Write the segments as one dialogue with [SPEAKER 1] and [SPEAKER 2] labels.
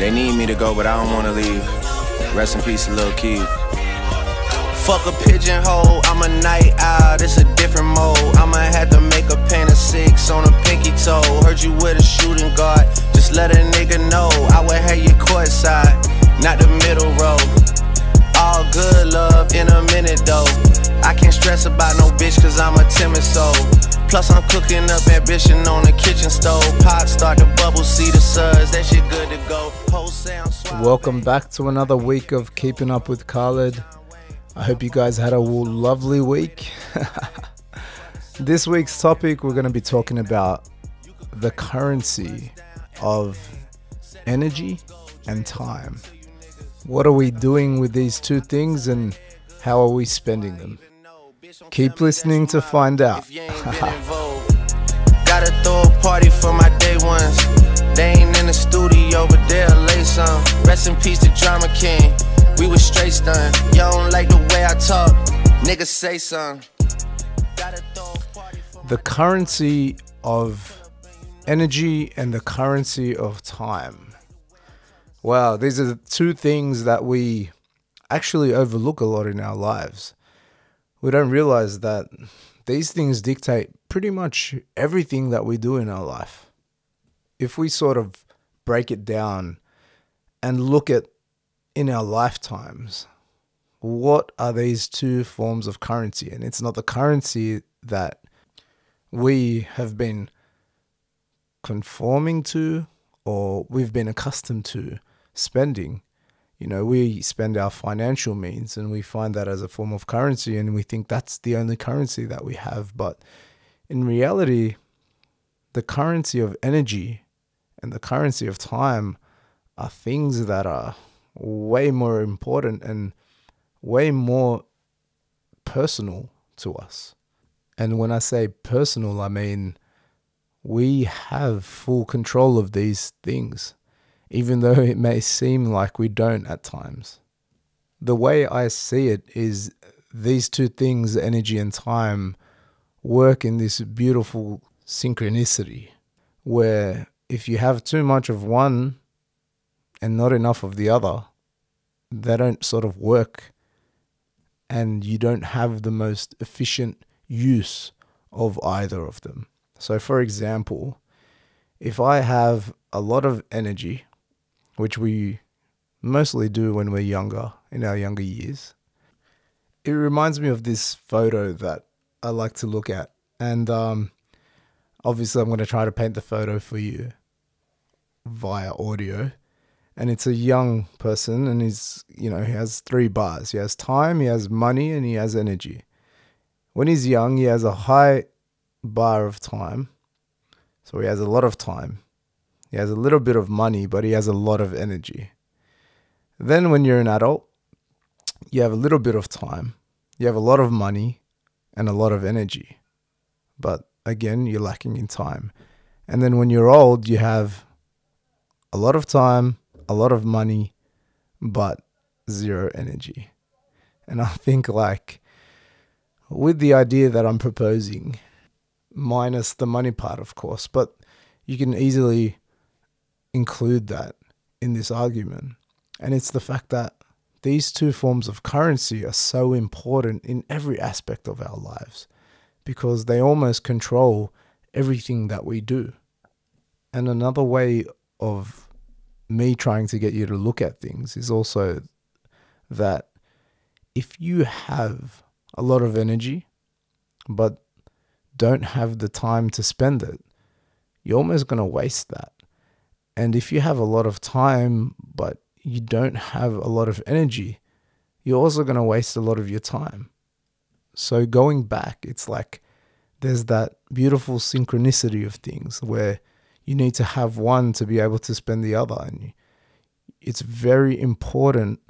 [SPEAKER 1] They need me to go, but I don't wanna leave. Rest in peace, Lil Keed. Fuck a pigeonhole, I'm a night owl, it's a different mode. I'ma have to make a pain of six on a pinky toe. Heard you with a shooting guard, just let a nigga know. I would have you courtside, not the middle row. All good love in a minute though. I can't stress about no bitch cause I'm a timid soul. Plus I'm cooking up ambition on the kitchen stove. Pot start to bubble, see the suds, that shit good to go.
[SPEAKER 2] Welcome back to another week of Keeping Up with Khaled. I hope you guys had a lovely week. this week's topic, we're going to be talking about the currency of energy and time. What are we doing with these two things and how are we spending them? Keep listening to find out.
[SPEAKER 1] If you ain't been in vogue. Gotta throw a party for my day ones. They ain't in the studio, but they'll lay some. Rest in peace to Drama King. We was straight stunned. Y'all don't like the way I talk. Niggas say something. Gotta throw a party for
[SPEAKER 2] The currency of energy and the currency of time. Wow, these are the two things that we actually overlook a lot in our lives. We don't realize that these things dictate pretty much everything that we do in our life. If we sort of break it down and look at in our lifetimes, what are these two forms of currency? And it's not the currency that we have been conforming to or we've been accustomed to spending. You know, we spend our financial means and we find that as a form of currency and we think that's the only currency that we have. But in reality, the currency of energy and the currency of time are things that are way more important and way more personal to us. And when I say personal, I mean we have full control of these things, even though it may seem like we don't at times. The way I see it is these two things, energy and time, work in this beautiful synchronicity where if you have too much of one and not enough of the other, they don't sort of work and you don't have the most efficient use of either of them. So, for example, if I have a lot of energy, which we mostly do when we're younger, in our younger years, it reminds me of this photo that I like to look at. And um, obviously, I'm going to try to paint the photo for you via audio. And it's a young person and he's you know he has three bars. He has time he has money and he has energy. When he's young he has a high bar of time. So he has a lot of time he has a little bit of money but he has a lot of energy. Then when you're an adult you have a little bit of time. You have a lot of money and a lot of energy but again you're lacking in time. And then when you're old you have a lot of time a lot of money, but zero energy. And I think, like, with the idea that I'm proposing, minus the money part, of course, but you can easily include that in this argument. And it's the fact that these two forms of currency are so important in every aspect of our lives because they almost control everything that we do. And another way of me trying to get you to look at things is also that if you have a lot of energy but don't have the time to spend it, you're almost going to waste that. And if you have a lot of time but you don't have a lot of energy, you're also going to waste a lot of your time. So going back, it's like there's that beautiful synchronicity of things where you need to have one to be able to spend the other. And it's very important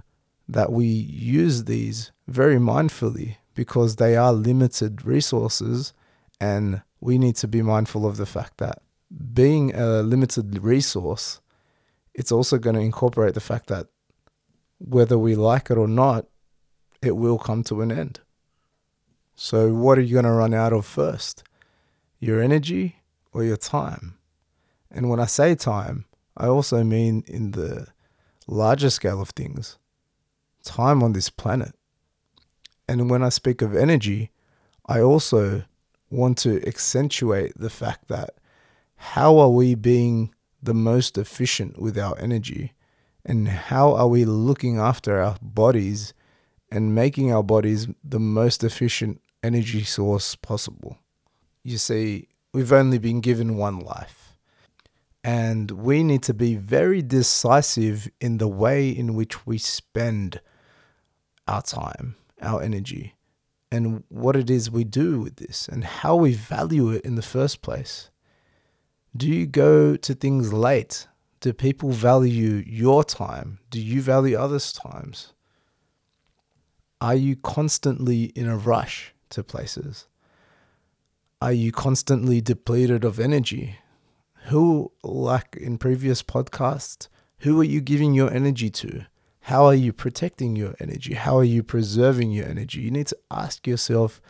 [SPEAKER 2] that we use these very mindfully because they are limited resources and we need to be mindful of the fact that being a limited resource it's also going to incorporate the fact that whether we like it or not it will come to an end. So what are you going to run out of first? Your energy or your time? And when I say time, I also mean in the larger scale of things, time on this planet. And when I speak of energy, I also want to accentuate the fact that how are we being the most efficient with our energy? And how are we looking after our bodies and making our bodies the most efficient energy source possible? You see, we've only been given one life. And we need to be very decisive in the way in which we spend our time, our energy, and what it is we do with this and how we value it in the first place. Do you go to things late? Do people value your time? Do you value others' times? Are you constantly in a rush to places? Are you constantly depleted of energy? Who, like in previous podcasts, who are you giving your energy to? How are you protecting your energy? How are you preserving your energy? You need to ask yourself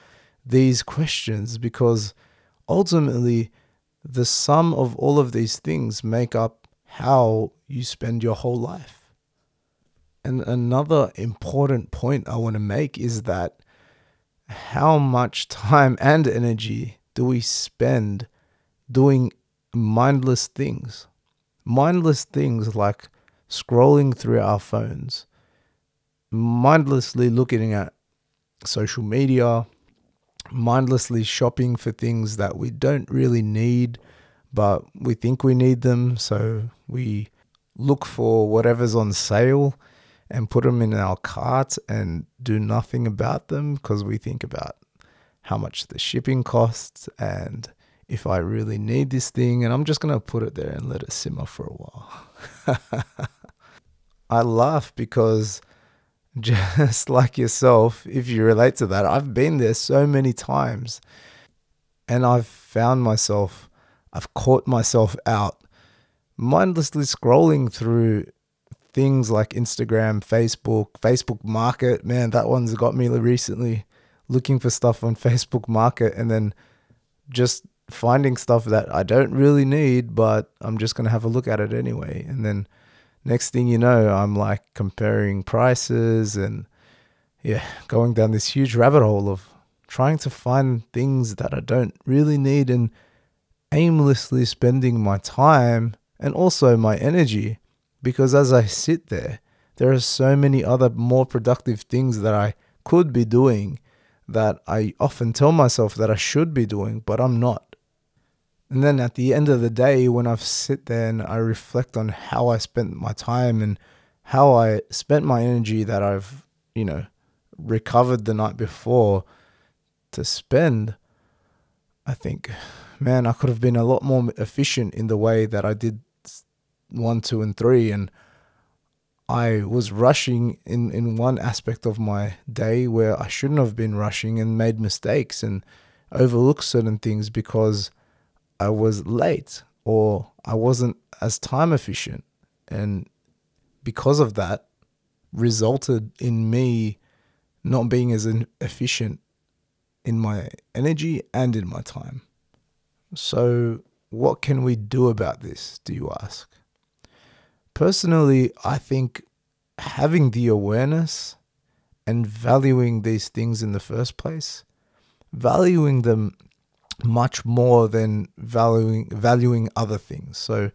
[SPEAKER 2] these questions because ultimately, the sum of all of these things make up how you spend your whole life. And another important point I want to make is that how much time and energy do we spend doing mindless things? Mindless things like scrolling through our phones, mindlessly looking at social media, mindlessly shopping for things that we don't really need, but we think we need them. So we look for whatever's on sale and put them in our cart and do nothing about them because we think about how much the shipping costs and if I really need this thing. And I'm just going to put it there and let it simmer for a while. I laugh because just like yourself, if you relate to that, I've been there so many times and I've found myself, I've caught myself out mindlessly scrolling through things like Instagram, Facebook, Facebook Market. Man, that one's got me recently looking for stuff on Facebook Market and then just finding stuff that I don't really need, but I'm just going to have a look at it anyway. And then next thing you know, I'm like comparing prices and yeah, going down this huge rabbit hole of trying to find things that I don't really need and aimlessly spending my time and also my energy because as I sit there, there are so many other more productive things that I could be doing that I often tell myself that I should be doing, but I'm not. And then at the end of the day, when I sit there and I reflect on how I spent my time and how I spent my energy that I've, you know, recovered the night before to spend, I think, man, I could have been a lot more efficient in the way that I did one, two, and three. And I was rushing in, in one aspect of my day where I shouldn't have been rushing and made mistakes and overlooked certain things because I was late or I wasn't as time efficient. And because of that, resulted in me not being as efficient in my energy and in my time. So, what can we do about this, do you ask? Personally, I think having the awareness and valuing these things in the first place, valuing them much more than valuing valuing other things. So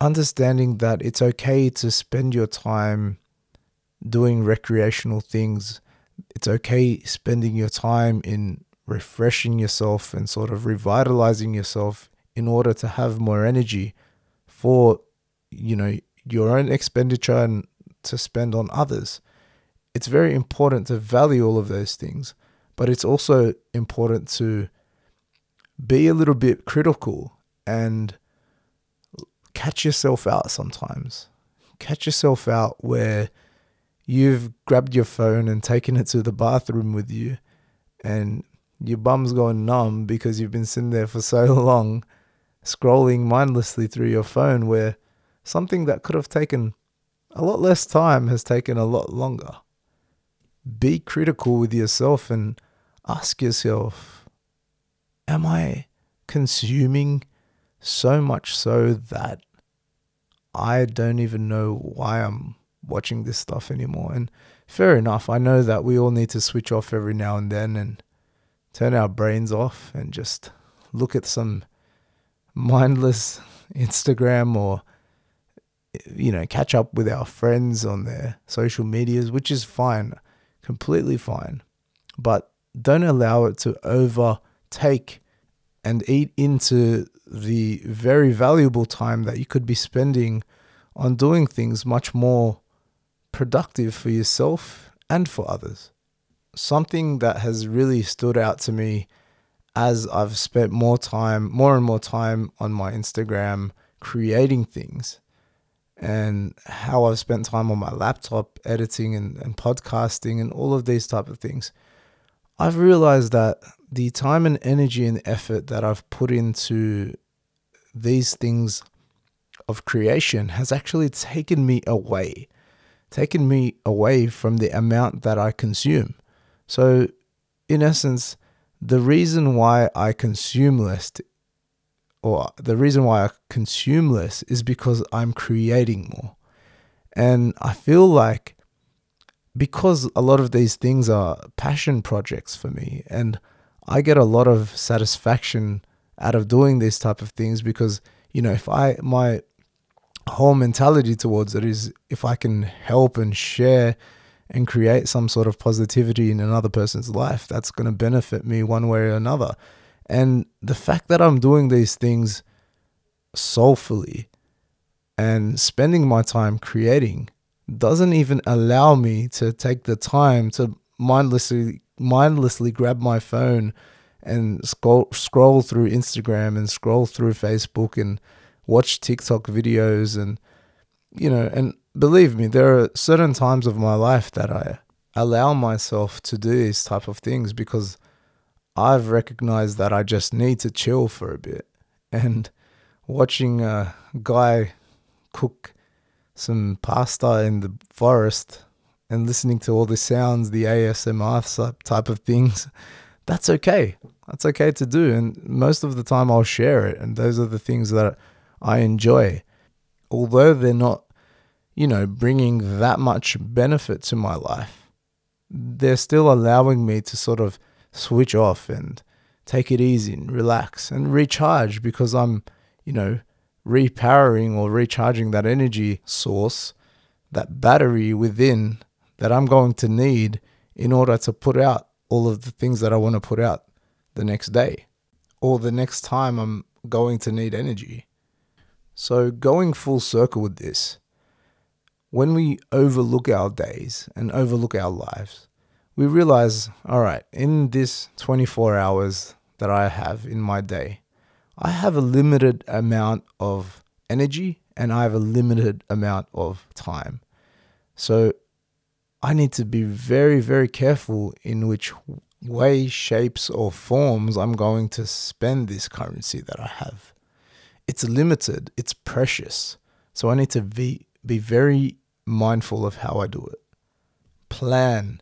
[SPEAKER 2] understanding that it's okay to spend your time doing recreational things. It's okay spending your time in refreshing yourself and sort of revitalizing yourself in order to have more energy for you know your own expenditure and to spend on others. It's very important to value all of those things but it's also important to be a little bit critical and catch yourself out sometimes. Catch yourself out where you've grabbed your phone and taken it to the bathroom with you and your bum's going numb because you've been sitting there for so long scrolling mindlessly through your phone where something that could have taken a lot less time has taken a lot longer be critical with yourself and ask yourself Am I consuming so much so that I don't even know why I'm watching this stuff anymore. And fair enough, I know that we all need to switch off every now and then and turn our brains off and just look at some mindless Instagram or you know catch up with our friends on their social medias which is fine completely fine but don't allow it to overtake and eat into the very valuable time that you could be spending on doing things much more productive for yourself and for others. Something that has really stood out to me as I've spent more time, more and more time on my Instagram creating things and how I've spent time on my laptop editing and, and podcasting and all of these type of things. I've realized that the time and energy and effort that I've put into these things of creation has actually taken me away, taken me away from the amount that I consume. So, in essence, the reason why I consume less, or the reason why I consume less, is because I'm creating more. And I feel like because a lot of these things are passion projects for me, and I get a lot of satisfaction out of doing these type of things because you know if I my whole mentality towards it is if I can help and share and create some sort of positivity in another person's life, that's going to benefit me one way or another. And the fact that I'm doing these things soulfully and spending my time creating doesn't even allow me to take the time to mindlessly mindlessly grab my phone and scroll scroll through Instagram and scroll through Facebook and watch TikTok videos and you know and believe me there are certain times of my life that I allow myself to do these type of things because I've recognized that I just need to chill for a bit and watching a guy cook some pasta in the forest and listening to all the sounds, the ASMR type of things, that's okay. That's okay to do. And most of the time I'll share it. And those are the things that I enjoy. Although they're not, you know, bringing that much benefit to my life, they're still allowing me to sort of switch off and take it easy and relax and recharge because I'm, you know, repowering or recharging that energy source, that battery within that I'm going to need in order to put out all of the things that I want to put out the next day or the next time I'm going to need energy. So, going full circle with this, when we overlook our days and overlook our lives, we realize all right, in this 24 hours that I have in my day, I have a limited amount of energy and I have a limited amount of time. So, I need to be very, very careful in which way, shapes, or forms I'm going to spend this currency that I have. It's limited, it's precious. So I need to be, be very mindful of how I do it. Plan,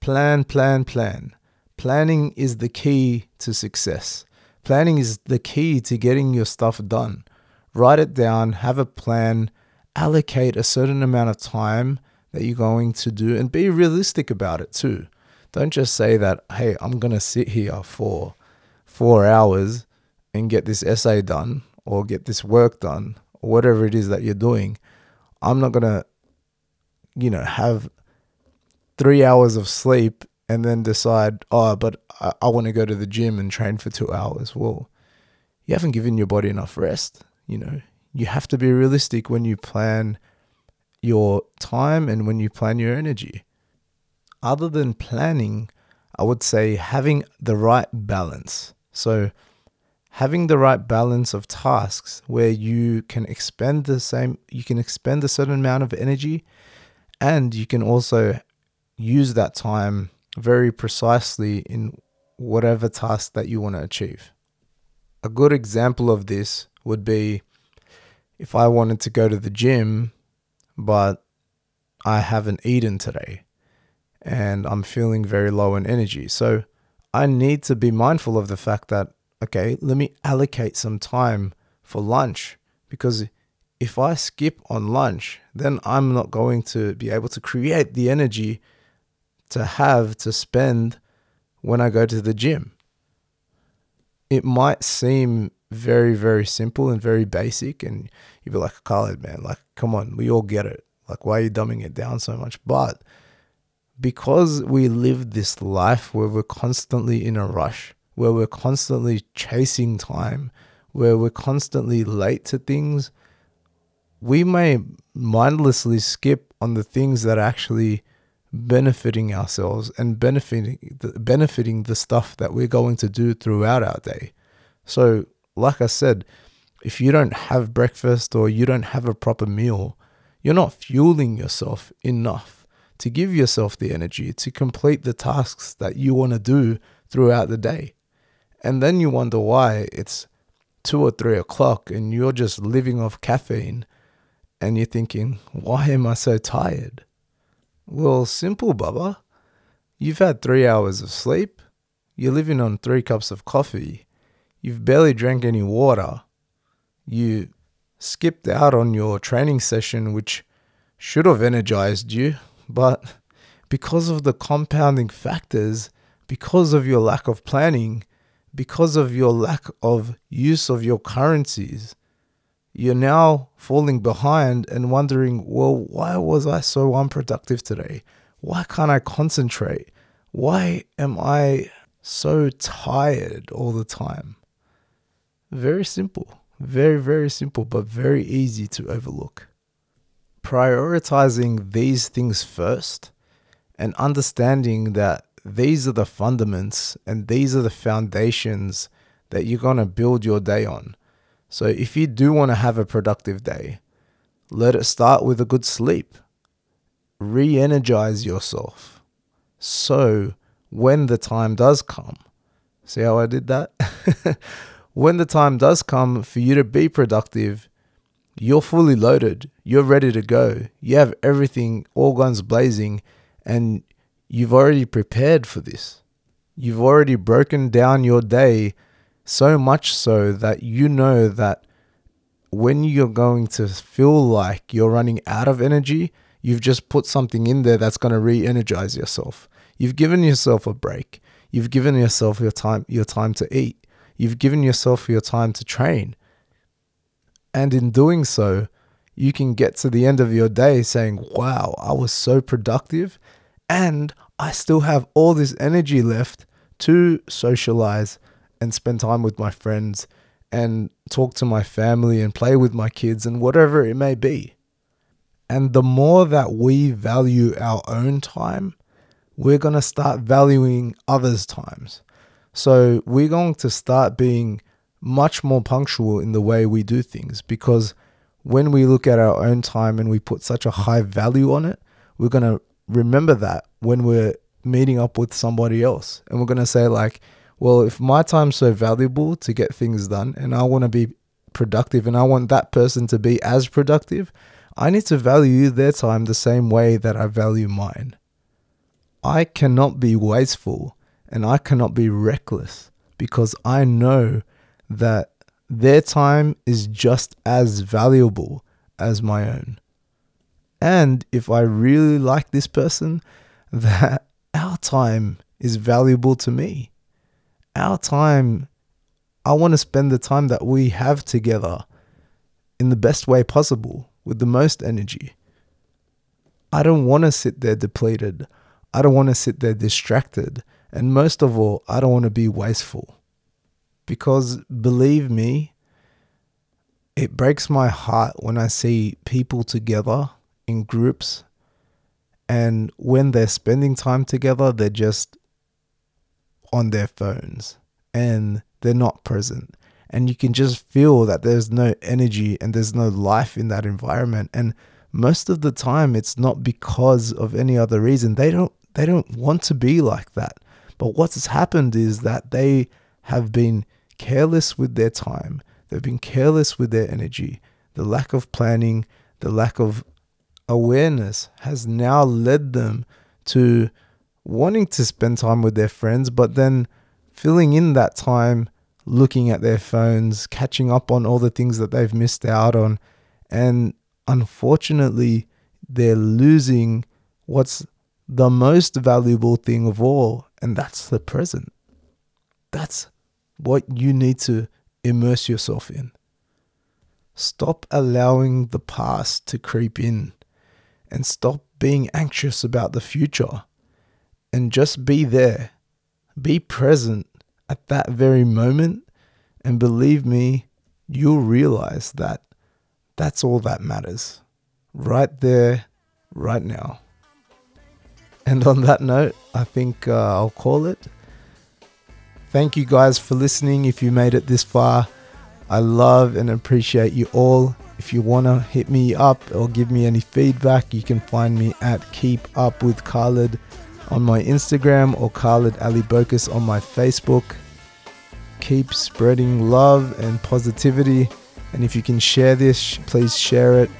[SPEAKER 2] plan, plan, plan. Planning is the key to success. Planning is the key to getting your stuff done. Write it down, have a plan, allocate a certain amount of time that you're going to do and be realistic about it too. Don't just say that, hey, I'm going to sit here for four hours and get this essay done or get this work done or whatever it is that you're doing. I'm not going to, you know, have three hours of sleep and then decide, oh, but I, I want to go to the gym and train for two hours. Well, you haven't given your body enough rest. You know, you have to be realistic when you plan your time and when you plan your energy. Other than planning, I would say having the right balance. So, having the right balance of tasks where you can expend the same, you can expend a certain amount of energy and you can also use that time very precisely in whatever task that you want to achieve. A good example of this would be if I wanted to go to the gym but I haven't eaten today and I'm feeling very low in energy. So I need to be mindful of the fact that, okay, let me allocate some time for lunch because if I skip on lunch, then I'm not going to be able to create the energy to have to spend when I go to the gym. It might seem very, very simple and very basic, and you'd be like, Khaled, man, like, come on, we all get it. Like, why are you dumbing it down so much? But because we live this life where we're constantly in a rush, where we're constantly chasing time, where we're constantly late to things, we may mindlessly skip on the things that actually benefiting ourselves and benefiting the, benefiting the stuff that we're going to do throughout our day. So, like I said, if you don't have breakfast or you don't have a proper meal, you're not fueling yourself enough to give yourself the energy to complete the tasks that you want to do throughout the day. And then you wonder why it's two or three o'clock and you're just living off caffeine and you're thinking, why am I so tired? Well, simple, Bubba. You've had three hours of sleep, you're living on three cups of coffee, you've barely drank any water, you skipped out on your training session, which should have energized you, but because of the compounding factors, because of your lack of planning, because of your lack of use of your currencies, you're now falling behind and wondering, well, why was I so unproductive today? Why can't I concentrate? Why am I so tired all the time? Very simple. Very, very simple, but very easy to overlook. Prioritizing these things first and understanding that these are the fundaments and these are the foundations that you're going to build your day on so if you do want to have a productive day, let it start with a good sleep. Re energize yourself. So when the time does come, see how I did that? when the time does come for you to be productive, you're fully loaded, you're ready to go, you have everything, all guns blazing, and you've already prepared for this. You've already broken down your day so much so that you know that when you're going to feel like you're running out of energy, you've just put something in there that's going to re-energize yourself. You've given yourself a break. You've given yourself your time your time to eat. You've given yourself your time to train. And in doing so, you can get to the end of your day saying, "Wow, I was so productive and I still have all this energy left to socialize, and spend time with my friends and talk to my family and play with my kids and whatever it may be. And the more that we value our own time, we're going to start valuing others' times. So we're going to start being much more punctual in the way we do things because when we look at our own time and we put such a high value on it, we're going to remember that when we're meeting up with somebody else. And we're going to say, like, well, if my time's so valuable to get things done and I want to be productive and I want that person to be as productive, I need to value their time the same way that I value mine. I cannot be wasteful and I cannot be reckless because I know that their time is just as valuable as my own. And if I really like this person, that our time is valuable to me our time, I want to spend the time that we have together in the best way possible with the most energy. I don't want to sit there depleted. I don't want to sit there distracted. And most of all, I don't want to be wasteful. Because believe me, it breaks my heart when I see people together in groups and when they're spending time together, they're just on their phones and they're not present. And you can just feel that there's no energy and there's no life in that environment. And most of the time it's not because of any other reason. They don't they don't want to be like that. But what's happened is that they have been careless with their time. They've been careless with their energy. The lack of planning, the lack of awareness has now led them to wanting to spend time with their friends, but then filling in that time looking at their phones, catching up on all the things that they've missed out on, And unfortunately, they're losing what's the most valuable thing of all, and that's the present. That's what you need to immerse yourself in. Stop allowing the past to creep in and stop being anxious about the future and just be there. Be present at that very moment. And believe me, you'll realize that that's all that matters. Right there, right now. And on that note, I think uh, I'll call it. Thank you guys for listening. If you made it this far, I love and appreciate you all. If you want to hit me up or give me any feedback, you can find me at Keep Up with Khalid on my Instagram or Khalid Ali Bokus on my Facebook. Keep spreading love and positivity. And if you can share this, please share it.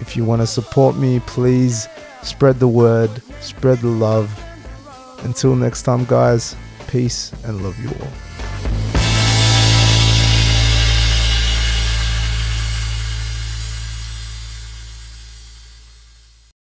[SPEAKER 2] If you want to support me, please spread the word, spread the love. Until next time, guys, peace and love you all.